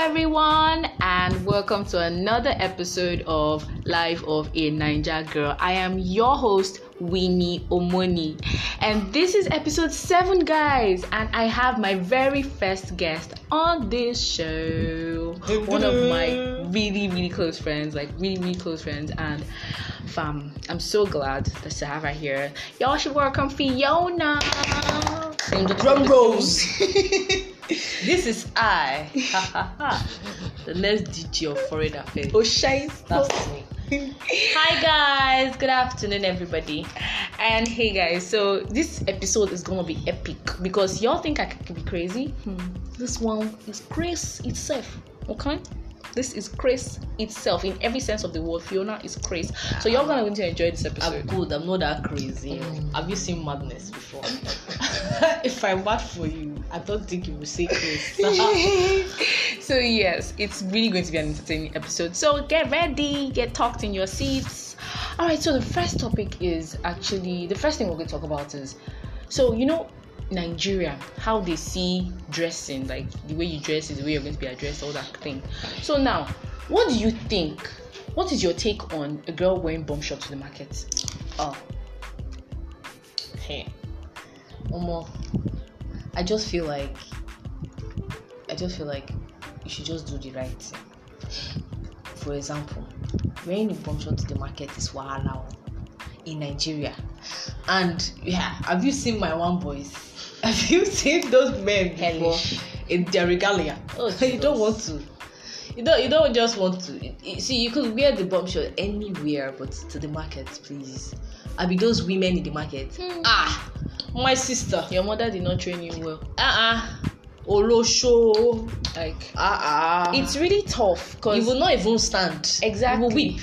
everyone, and welcome to another episode of Life of a Naija Girl. I am your host, Winnie Omoni, and this is episode 7, guys. And I have my very first guest on this show. One of my really, really close friends, like really, really close friends, and fam, I'm so glad to have her here. Y'all should welcome Fiona. Drum rolls. this is I. the next DJ of Foreign Affairs. Oh, shite. That's me. Hi guys, good afternoon everybody. And hey guys, so this episode is gonna be epic because y'all think I can be crazy. Hmm. This one is crazy itself. Okay? This is Chris itself in every sense of the word. Fiona is Chris. So you're gonna going to enjoy this episode. I'm good. I'm not that crazy. Mm. Have you seen madness before? if I'm mad for you, I don't think you will say Chris. so yes, it's really going to be an entertaining episode. So get ready, get tucked in your seats. All right. So the first topic is actually the first thing we're going to talk about is so you know Nigeria, how they see dressing, like the way you dress is the way you're going to be addressed, all that thing. So now, what do you think? What is your take on a girl wearing bum short to the market? oh. Hey. Omo. I just feel like I just feel like you should just do the right thing. For example, wearing a bum short to the market is wahala in Nigeria. And yeah, have you seen my one boys? Have you seen those men before Hellish. in their regalia? Oh, you don't want to. You don't. You don't just want to. You- See, you could wear the bum short anywhere, but to the market, please. I be those women in the market. Hmm. Ah, my sister. Your mother did not train you well. Ah, uh Olosho. Like ah. it's really tough because you will not even stand. Exactly. You will weep.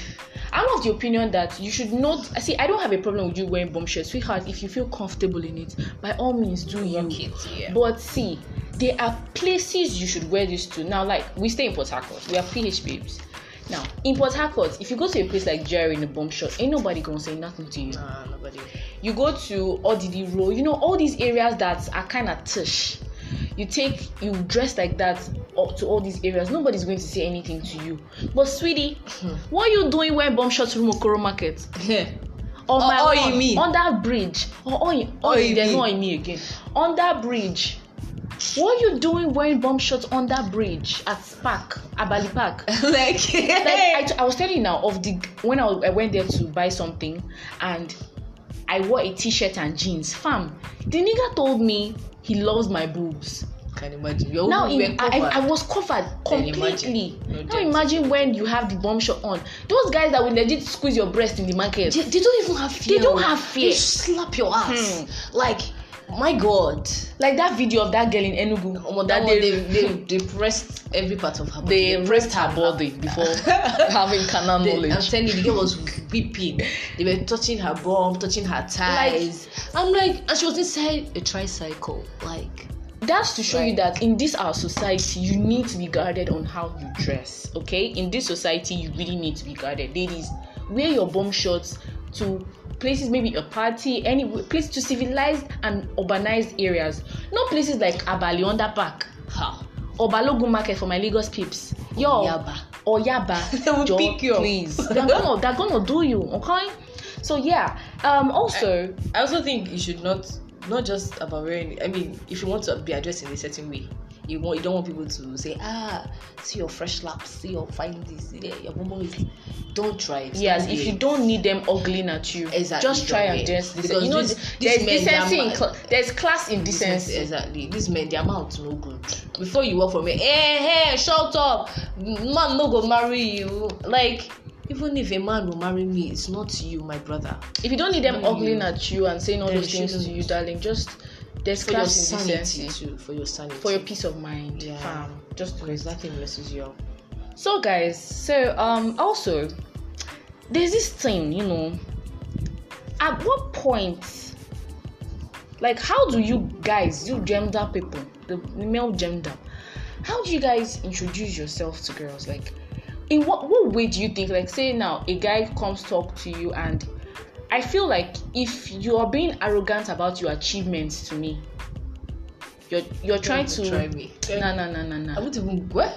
I'm of the opinion that you should not. I see. I don't have a problem with you wearing bomb shirts, sweetheart. If you feel comfortable in it, by all means do you. It, yeah. But see, there are places you should wear this to. Now, like we stay in Port Harcourt, we are PH babes. Now, in Port Harcourt, if you go to a place like Jerry in a bomb shot, ain't nobody gonna say nothing to you. Nah, nobody. You go to Odidi Road, you know all these areas that are kind of tush. You take, you dress like that up to all these areas. Nobody's going to say anything to you. But sweetie, what you doing wearing bomb shots to Rumokoro Market? On Oh, my oh, own, on that bridge. Oh, oh, you- oh, Oh, you there's mean? no in me again. On that bridge. What are you doing wearing bum shorts on that bridge at Park, Abali Park? like, like I, I was telling you now of the when I, I went there to buy something and I wore a t-shirt and jeans. Fam, the nigga told me he loves my boobs. can you imagine. Your Now in, I. I was covered Then imagine. completely. No now imagine when you have the bum short on. Those guys that will legit squeeze your breast in the market. they, they don't even have fear. They don't have fear. They slap your ass. Hmm. Like, my God. Like that video of that girl in Enugu. Omo, that that they, they, they pressed every part of her body. they raped her body before having carnal They- I'm telling you, the girl was weeping. They were touching her bum, touching her thighs. I'm like, and she was inside a tricycle. Like, That's to show you that in this our society, you need to be guarded on how you dress. Okay, in this society, you really need to be guarded. Ladies, wear your bum shorts to places, maybe a party, any place to civilized and urbanized areas. Not places like Abali Under Park ha. or Balogun Market for my Lagos peeps. Yo, Yaba. or Yaba. They will Joe, pick you please. they're gonna they're gonna do you. Okay. So yeah. Um. Also. I also think you should not not just about wearing. I mean, if you want to be addressed in a certain way, you want you don't want people to say, ah, see your fresh laps, see your fine this, yeah, your bum is. Don't try it. Yes, if you don't need them ogling at you, Exactly, just try and dress Because decent. You know, this- th- this there's decency in cl- there's class in This decency. exactly. This men, their mouth no good. Before you walk from me, hey, hey, shut up. Man no go marry you. Like, even if a man will marry me, it's not you, my brother. If you don't need them ogling at you and saying all those things to you, darling, just there's For your class in sanity too. For your sanity. For your peace of mind, Yeah. fam. Just Because it. that thing messes you up. So guys, so um also there's this thing, you know. At what point like how do you guys, you gender people, the male gender, how do you guys introduce yourself to girls? Like in what what way do you think like say now a guy comes talk to you and I feel like if you are being arrogant about your achievements to me, you're you're trying to try me. no no no no I no won't even what? Eh?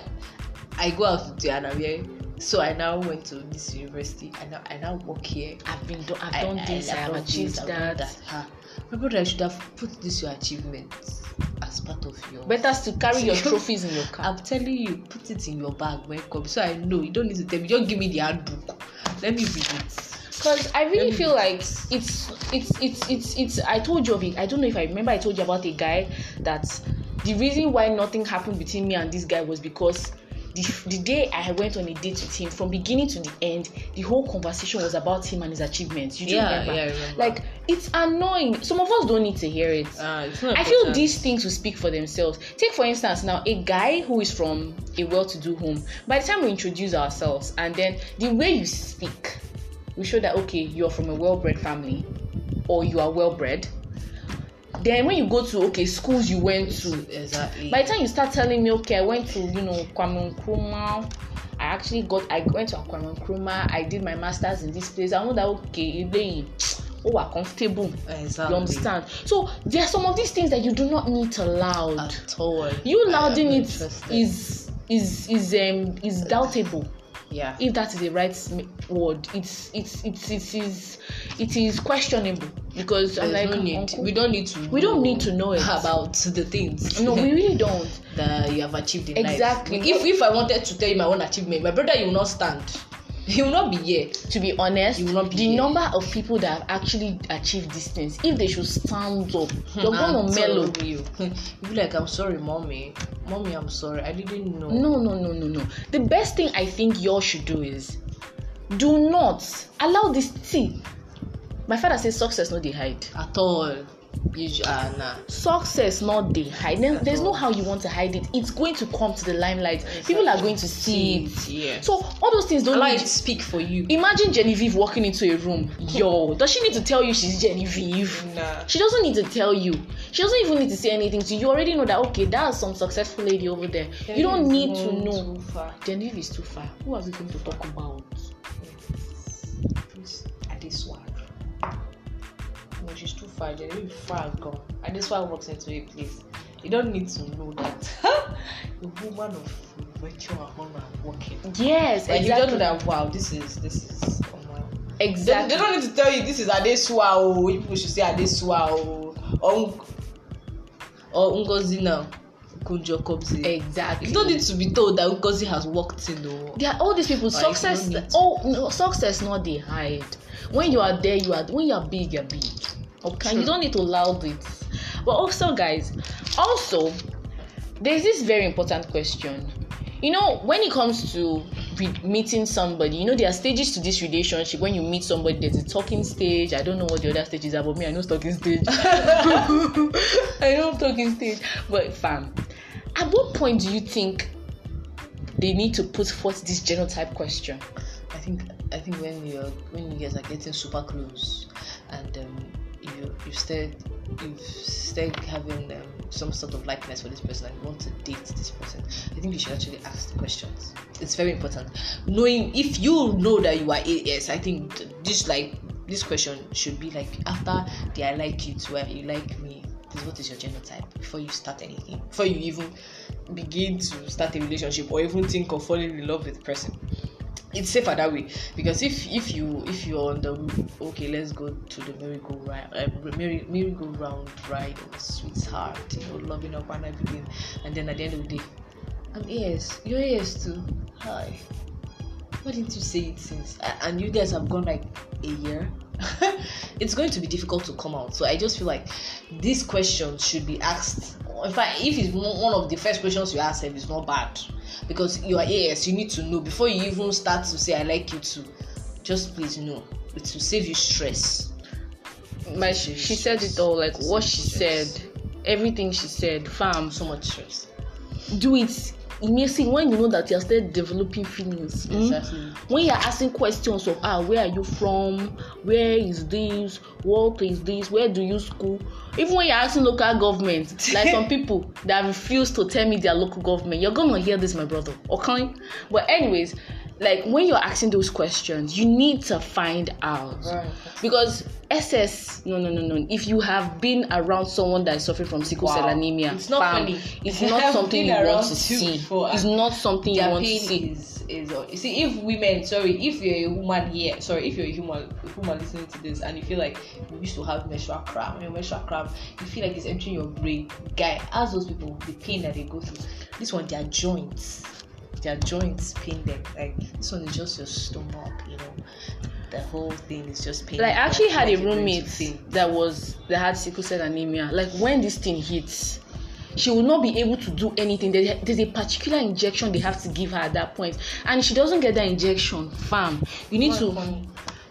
I go out to Anawia. So I now went to this university. I now I now work here. I've been done. I've I- done this. I, have done achieved this, that. Ha. My brother, I should have put this your achievement as part of your. Better to carry your trophies in your car. I'm telling you, put it in your bag when it comes. So I know you don't need to tell me. Just give me the handbook. Let me read it. Because I really feel like it's it's it's it's it's. I told you of it. I don't know if I remember. I told you about a guy that the reason why nothing happened between me and this guy was because the, the day I went on a date with him, from beginning to the end, the whole conversation was about him and his achievements. You do Yeah, remember? yeah, remember. Like it's annoying. Some of us don't need to hear it. Uh, it's not I feel important. these things will speak for themselves. Take for instance now a guy who is from a well-to-do home. By the time we introduce ourselves, and then the way you speak, we show that okay, you're from a well-bred family, or you are well-bred. Then when you go to okay schools you went to, Exactly. by the time you start telling me okay I went to you know Kwame Nkrumah, I actually got I went to Kwame Nkrumah, I did my masters in this place. I know that okay, eléyìí, ó wà comfortable. exactly. You understand? So there are some of these things that you do not need to loud. At all. you louding it is is is um is doubtable Yeah. if that is the right word. It's it's it's it is it is questionable because I'm There's like no need. We don't need to. We don't need to know it. about the things. no, we really don't. that you have achieved in Exactly. life. If if I wanted to tell you my own achievement, my brother, you will not stand. He will not be here. To be honest, You will not be the here. number of people that have actually achieved these things, if they should stand up, you're I'm gonna mellow. You. you be like, I'm sorry, mommy. Mommy, I'm sorry. I didn't know. No, no, no, no, no. The best thing I think y'all should do is do not allow this. See, my father says success not they hide. At all. You ah, nah. Success not the hide. There- There's no how you want to hide it. It's going to come to the limelight. People are going to see it. Yeah. So all those things don't Allow need. it speak for you. Imagine Genevieve walking into a room. Yo, does she need to tell you she's Genevieve? Nah. She doesn't need to tell you. She doesn't even need to say anything to you. You already know that okay, that's some successful lady over there. you don't need to know. Too far. Genevieve is too far. Who are we going to talk about? Please, Adesua. No, she's too far. They're really far gone. Adesua walks into a place. You don't need to know that. a woman of virtue and honor working. Yes, Like you don't know that. Wow, this is this is. Oh wow. Exactly. they don't need to tell you this is Adesua. Oh, you people should say Adesua. Oh, or or Ngozi now. Kunjo Kobzi. Exactly. You don't need to be told that Ngozi has walked in. Oh. there are all these people success oh no success not they hide when you are there you are when you are big you're big okay. True. you don't need to loud it. But also guys also there's this very important question. You know when it comes to re- meeting somebody you know there are stages to this relationship. When you meet somebody there's a talking stage. I don't know what the other stages are but me i know talking stage. I know talking stage. But fam at what point do you think they need to put forth this genotype question? I think I think when you're when you guys are getting super close and um, you you start you start having um, some sort of likeness for this person and you want to date this person, I think you should actually ask the questions. It's very important. Knowing if you know that you are AS, I think th- this like this question should be like after the I like you to where you like me. This what is your genotype before you start anything before you even begin to start a relationship or even think of falling in love with the person it's safer that way. Because if if you if you're on the okay let's go to the merry-go-round uh, merry merry-go-round ride of sweetheart you know loving up and everything. And then at the end of the day i'm AS you're AS too. Hi. Why didn't you say it since? And you guys have gone like a year? It's going to be difficult to come out. So i just feel like these questions should be asked in fact if it's one of the first questions you ask it's not bad because you are AS you need to know before you even start to say I like you too just please know. It will save you stress. My she, she said it all like what she said everything she said fam. So much stress. Do it immediately when you know that you're still developing feelings hmm? exactly. When you're asking questions of ah where are you from? Where is this? What is this? Where do you school? Even when you're asking local government like some people that refuse to tell me their local government you're gonna hear this my brother okay? But anyways like when you're asking those questions, you need to find out Right. because SS no no no no. If you have been around someone that is suffering from sickle cell anemia, It's not funny. It's not something you want to see. before, It's not something you their want to see. is is uh, you see if women sorry if you're a woman here sorry if you're a human a woman listening to this and you feel like you used to have menstrual cramp your menstrual cramp you feel like it's entering your brain guy ask those people with the pain that they go through this one their joints their joints pain them like this one is just your stomach you know the whole thing is just pain. Like I actually had a you're going to roommate that was that had sickle cell anemia. Like when this thing hits, she will not be able to do anything. There's a particular injection they have to give her at that point, and she doesn't get that injection, fam, you need to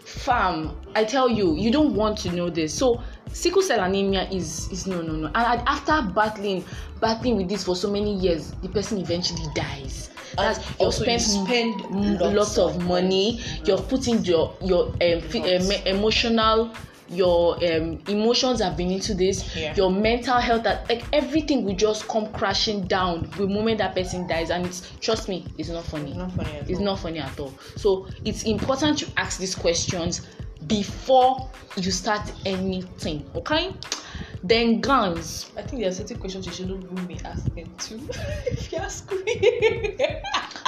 fam i tell you you don't want to know this. So sickle cell anemia is is no no no. And after battling battling with this for so many years the person eventually dies that's you've also you spend lots lots of money. money. You're putting your your um, fi- um, emotional your um, emotions have been into this. Yeah. your mental health that like everything will just come crashing down the moment that person dies. And it's trust me it's not funny. It's not funny at it's all. not funny at all. So it's important to ask these questions before you start anything okay then guns. I think there are certain questions you shouldn't be asking too. if you ask me.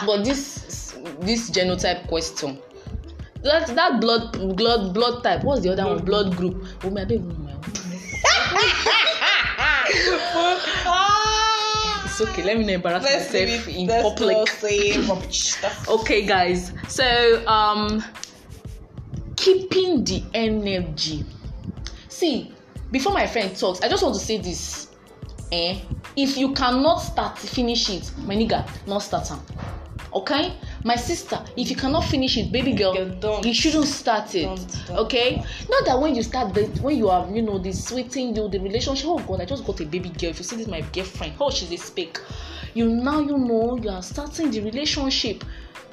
but this this genotype question that that blood blood blood type what's the other one? Blood group. oh my baby my own. It's okay let me not embarrass Let's myself it- in let's public. not say rubbish stuff. okay guys. So um keeping the energy. See before my friend talks i just want to say this. Eh if you cannot start finish it my nigga not start am. Okay? My sister if you cannot finish it baby girl don't. you shouldn't start it. Don't, don't. okay? Not that when you start the when you are you know the sweating you the relationship oh god i just got a baby girl. If you see this my girlfriend oh she's a speak you now you know you are starting the relationship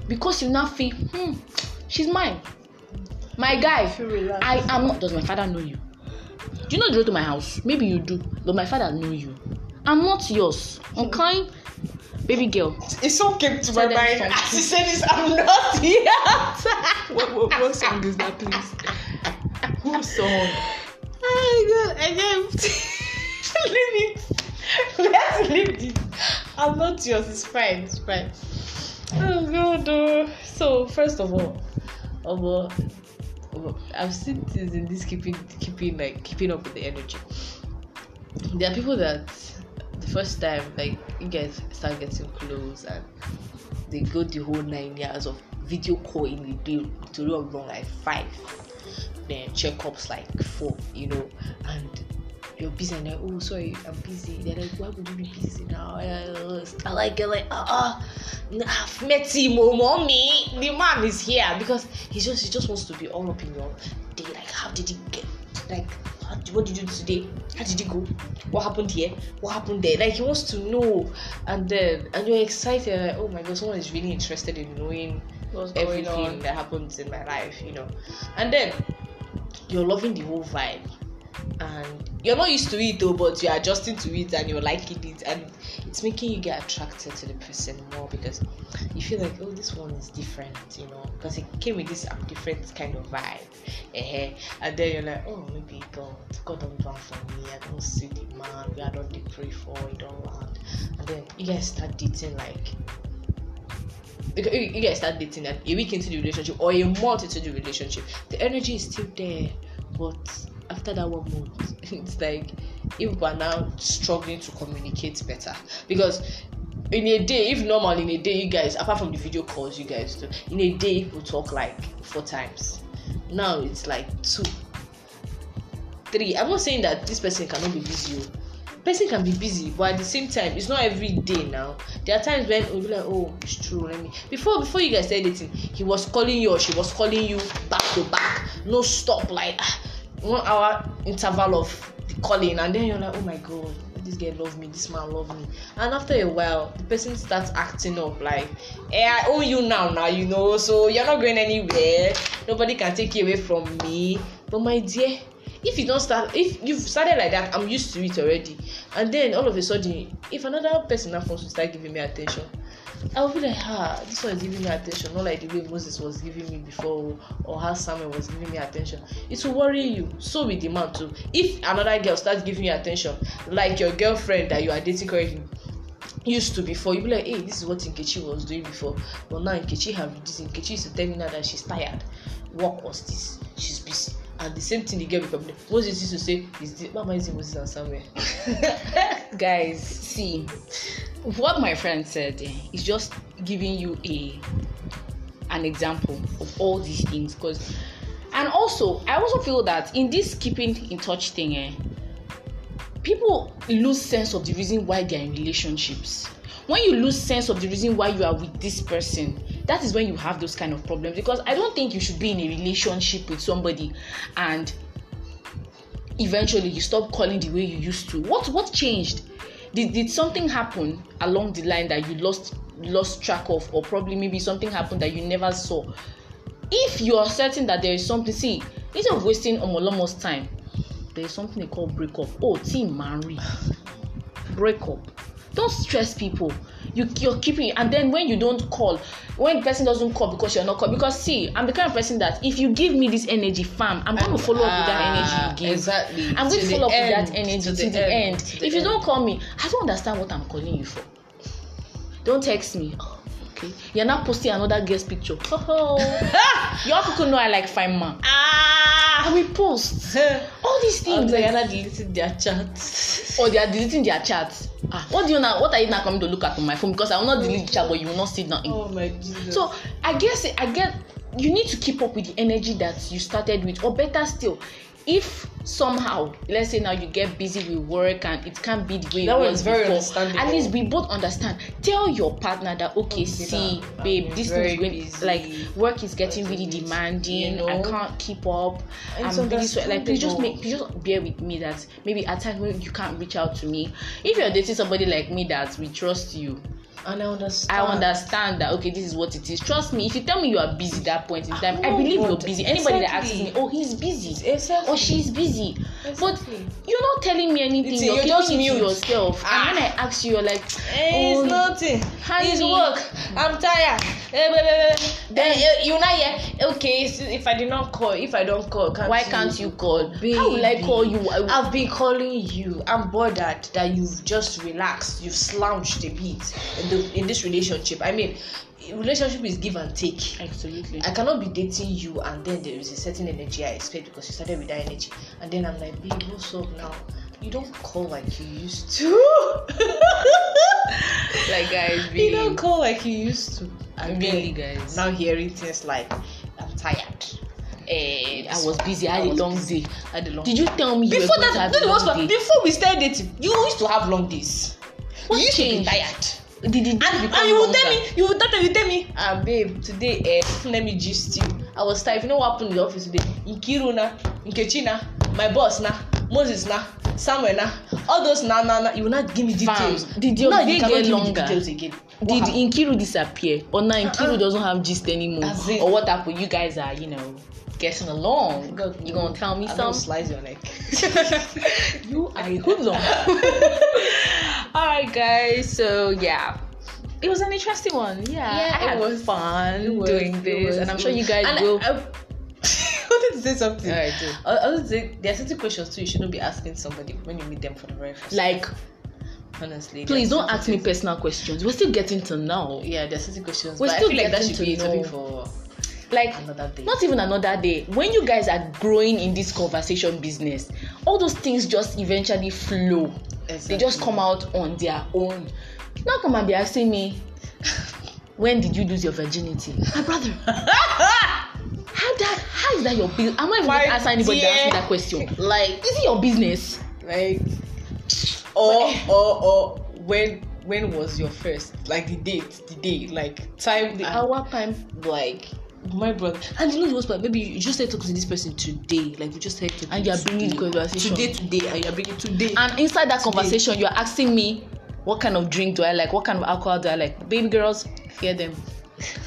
because you now feel hmm she's mine. My guy i am not does my father know you do you know the road to my house maybe you do but my father know you i'm not yours okay baby girl It so came to Tell my mind something. as you said this. I'm not here. what, what, what song is that please who song oh my god! I can't leave it. Let's leave it. I'm not yours. It's fine. It's fine. Oh god! Oh. So first of all, um, uh, I've seen things in this keeping, keeping like keeping up with the energy. There are people that the first time like you guys start getting close and they go the whole nine years of video call in a day to run long like five then checkups like four you know and you're busy and like oh sorry i'm busy. They're like why would you be busy now i like it like uh, uh i've met him oh mommy. The man is here because he just he just wants to be all up in your day. Like how did he get like what did you do today? How did you go? What happened here? What happened there? Like he wants to know. And then and you're excited like oh my god someone is really interested in knowing What's everything that happens in my life you know. And then you're loving the whole vibe and you're not used to it though but you're adjusting to it and you're liking it and it's making you get attracted to the person more because you feel like oh this one is different you know because it came with this um, different kind of vibe. Eh and then you're like oh maybe god god don't plan for me. I don't see the man. We are not dey pray for he don't land and then you guys start dating like you guys start dating and a week into the relationship or a month into the relationship. The energy is still there but after that one month it's like if we're now struggling to communicate better. Because in a day if normal in a day you guys apart from the video calls you guys do in a day we talk like four times. Now it's like two three. I'm not saying that this person cannot be busy person can be busy but at the same time it's not every day now. There are times when you'll be like oh it's true let me before before you guys started anything he was calling you or she was calling you back to back no stop like ah, one hour interval of the calling and then you're like oh my god this girl love me this man love me. And after a while the person starts acting up like eh i owe you now now you know so you're not going anywhere. Nobody can take you away from me. But my dear if you don start if you've started like that i'm used to it already. And then all of a sudden if another person now to start giving me attention I'll be like, ah, this one is giving me attention, not like the way Moses was giving me before, or how Samuel was giving me attention. It will worry you. So with the man too. If another girl starts giving you attention, like your girlfriend that you are dating currently used to before, you be like, hey, this is what Nkechi was doing before. But now Nkechi have this. Nkechi is telling her that she's tired. Work was this. She's busy. And the same thing the girl will Moses used to say, is this, why am I using Moses and Samuel? Guys, see, what my friend said is just giving you a an example of all these things. Because and also i also feel that in this keeping in touch thing eh, people lose sense of the reason why they're in relationships. When you lose sense of the reason why you are with this person that is when you have those kind of problems. Because i don't think you should be in a relationship with somebody and eventually you stop calling the way you used to. What what changed did, did something happen along the line that you lost lost track of? Or probably maybe something happened that you never saw. If you are certain that there is something see instead of wasting omolomo's time there is something they call breakup. Oh team marry breakup don't stress people. You you're keeping and then when you don't call when the person doesn't call because you're not call because see i'm the kind of person that if you give me this energy fam i'm going to follow up with that energy you Ah, give exactly. i'm going To to follow up with end, that energy to to, the the, end, end, to the if you end. don't call me i don't understand what i'm calling you for. Don't text me. oh, okay. You're not posting another guest picture. Oh you all people know i like fine man. Ah! i will post all these things. Like, Diana deleted their chat. or they are deleting their chat ah what do you now what are you now coming to look at on my phone? Because i will not delete the chat but you will not see nothing. Oh my Jesus. so i guess i get you need to keep up with the energy that you started with or better still if somehow let's say now you get busy with work and it can't be the way That it was very before at least we both understand. Tell your partner that okay Okay, see I'm babe this thing is going like work is getting really demanding. you i can't keep up. And i'm really so like please just make please just bear with me that maybe at times when you can't reach out to me if you're dating somebody like me that we trust you and I understand. I understand that okay, this is what it is. Trust me, if you tell me you are busy that point in time, I Oh, believe you're busy. Anybody that asks me, oh, he's busy, Exactly. or she's busy, Exactly. but you're not telling me anything. It's- you're, just mute. to yourself. Ah. And when I ask you, you're like, Eh, oh, it's nothing. honey. It's work. I'm tired. Eh. Then eh, you not here. Okay, if I did not call, if I don't call, can't why can't you call? How will I Baby. call you? I, I've been calling you. I'm bothered that you've just relaxed. You've slouched a bit in, the, in this relationship. I mean, relationship is give and take. absolutely. I cannot be dating you and then there is a certain energy I expect because you started with that energy. And then I'm like, babe, what's up now? You don't call like you used to. like guys, you don't call like you used to. And really, guys. now hearing things like, I'm tired. Eh, I was busy. I had a long day. I had a long Did you tell me you before going that, no, a the worst long day? before we started dating, you used to have long days. What you used changed? to be tired. Did it And, and you will tell me, you will tell me, you tell me, ah babe, today, eh, let me gist you. I was tired. You know what happened in the office today? Nkiru na, Nkechi na, my boss na, Moses na, Samuel na, all those na na na. You not give me Fam, details. did your day get the longer? details again. Did happened? Nkiru disappear? Or now Nkiru Uh-uh. doesn't have gist anymore? Or what happened? You guys are, you know, getting along. God, you gonna tell me I'm some? gonna slice your neck. you are a hoodlum. Alright guys, so yeah. It was an interesting one. Yeah, Yeah, I it had was- fun was- doing this, was- and I'm sure you guys and will. I, I wanted to say something. Alright, do. I, I to say there are certain questions too you shouldn't be asking somebody when you meet them for the very first like. Honestly. please don't ask me personal questions. We're still getting to know. Yeah, there's are certain questions. We're but I still feel like that should be a to topic for Like, another day. not even another day when you guys are growing in this conversation business all those things just eventually flow they just come out on their own now come and be asking me when did you lose your virginity my brother how that how is that your business i'm not even going to My answer anybody that ask me that question like is it your business like or or or when when was your first like the date the day like time the hour time like my brother and you know the worst part maybe you just started talking to this person today like we just started talking And you're bringing the today. conversation. today today and you're bringing today and inside that Today. conversation you're asking me what kind of drink do i like what kind of alcohol do i like baby girls hear them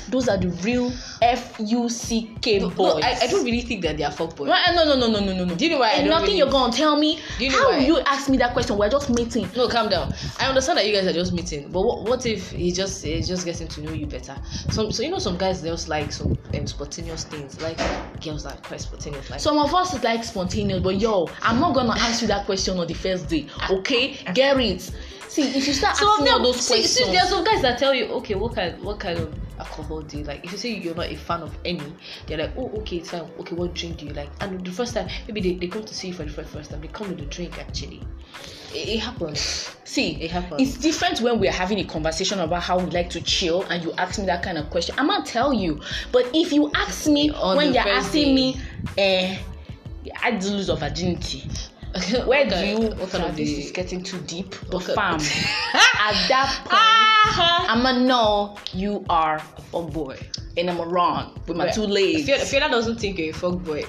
those are the real F U C K boys. no, I, I don't really think that they are fuckboys. No, no, no, no, no, no, no, no. Do you know why I And don't nothing really- you're gonna tell me. Do you know How why? will you ask me that question? We're just meeting. No, calm down. I understand that you guys are just meeting, but what, what if he just he's just getting to know you better? Some so you know some guys they just like some um, spontaneous things, like girls that are quite spontaneous. Like Some of us is like spontaneous, but yo, I'm not gonna ask you that question on the first day. Okay, get it. See, if you start of asking all those see, questions, see, there are some guys that tell you, okay, what kind what kind of alcohol you like? If you say you're not a fan of any, they're like, oh, okay, it's fine. Okay, what drink do you like? And the first time, maybe they, they come to see you for the first, first time, they come with a drink actually. It, it happens. see, It happens. it's different when we're having a conversation about how we like to chill, and you ask me that kind of question. I'm gonna tell you, but if you ask me On when you're asking day. me, eh, I lose of virginity. Where What do you? Of this is getting too deep. But What fam, at that point. Ah! I'ma know you are a fuckboy and I'm wrong with my two legs. Fiona, Fiona doesn't think you're a fuck boy.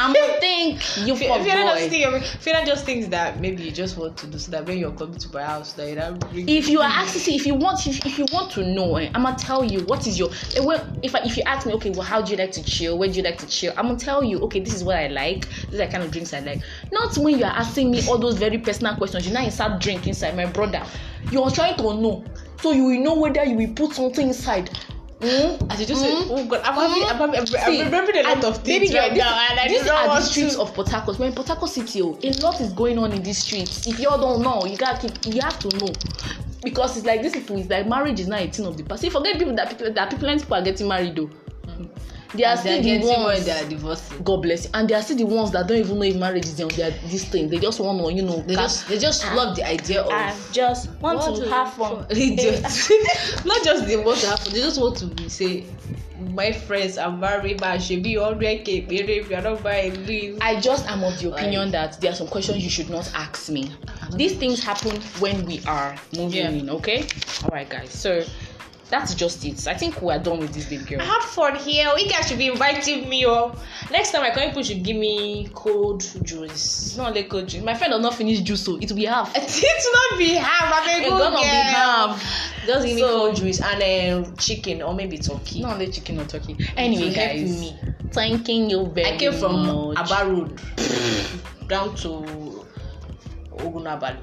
I'ma think you Fiona doesn't fuckboy. think you're, Fiona just thinks that maybe you just want to do so that when you're coming to my house, that you don't bring. If you are asking, see, if you want, if, if you want to know, eh, I'ma tell you what is your. eh, Well, if I, if you ask me, okay, well, how do you like to chill? Where do you like to chill? I'm gonna tell you, okay, this is what I like. These are the kind of drinks I like. Not when you are asking me all those very personal questions. You know, inside drink inside my brother. You are trying to know, so you will know whether you will put something inside. Mm? As you just Mm. said, oh god, I'm having, I'm, having, I'm, remembering a lot and of things right this- now, and I these are the streets to. of Port Harcourt. We're in Port Harcourt City. Oh, a lot is going on in these streets. If y'all don't know, you gotta keep. You have to know because it's like this people. It's like marriage is not a thing of the past. See, forget people that people that people, plenty people are getting married though. They are And still they're the getting ones. they are divorcing. God bless you. And they are still the ones that don't even know if marriage is their this thing. They just want to, you know, They just, they just love the idea of. I just want, want to, have fun. They just, not just they want to have fun, they just want to be say, my friends are married, but should be 100k, if you are not buying leave. I just am of the opinion Like- that there are some questions you should not ask me. These things happen when we are moving Yeah. in, okay? Alright guys, so that's just it. I think we're done with this baby girl. I had fun here. You guys should be inviting me. Oh, next time I come, people should give me cold juice. Not like cold juice. My friend does not finish juice, so it will be half. It's not be half. I'm a good gonna be girl. half. Just give me So- cold juice and um, chicken or maybe turkey. Not only chicken or turkey. Anyway, guys, me. thanking you very I came from much. Aba Road down to Ogunabali.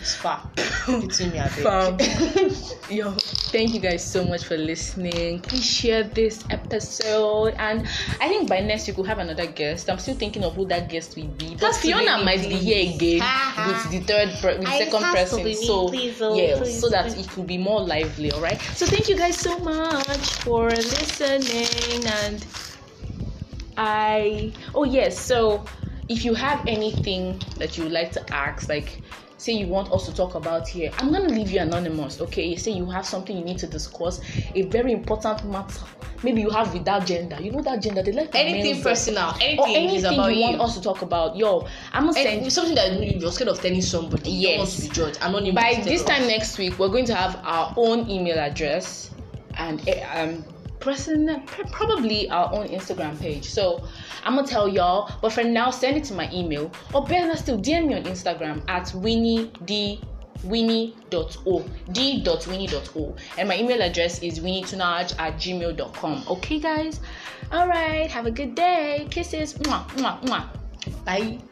It's far. Between me and Fam. Yo, thank you guys so much for listening. Please share this episode, and I think by next week we'll have another guest. I'm still thinking of who that guest will be, but Has to be Fiona might be here again with the third, with the second person. me, so please, oh, yeah, please, so that please. it will be more lively. All right. So thank you guys so much for listening, and I oh yes, so if you have anything that you would like to ask, like say you want us to talk about here, I'm gonna leave you anonymous, okay? Say you have something you need to discuss, a very important matter. Maybe you have with that gender, you know that gender, they like anything personal, anything, or anything you you. want us to talk about. Yo, I'm gonna send something that you- you're scared of telling somebody. You Yes. to be judged. Anonymous. by this time next week we're going to have our own email address and eh, um person probably our own instagram page. So i'm gonna tell y'all but for now send it to my email. Or better still dm me on instagram at winnie d winnie.o d.winnie.o and my email address is winnietunaj at gmail.com okay guys? All right have a good day. Kisses. Mwah, mwah, mwah. Bye.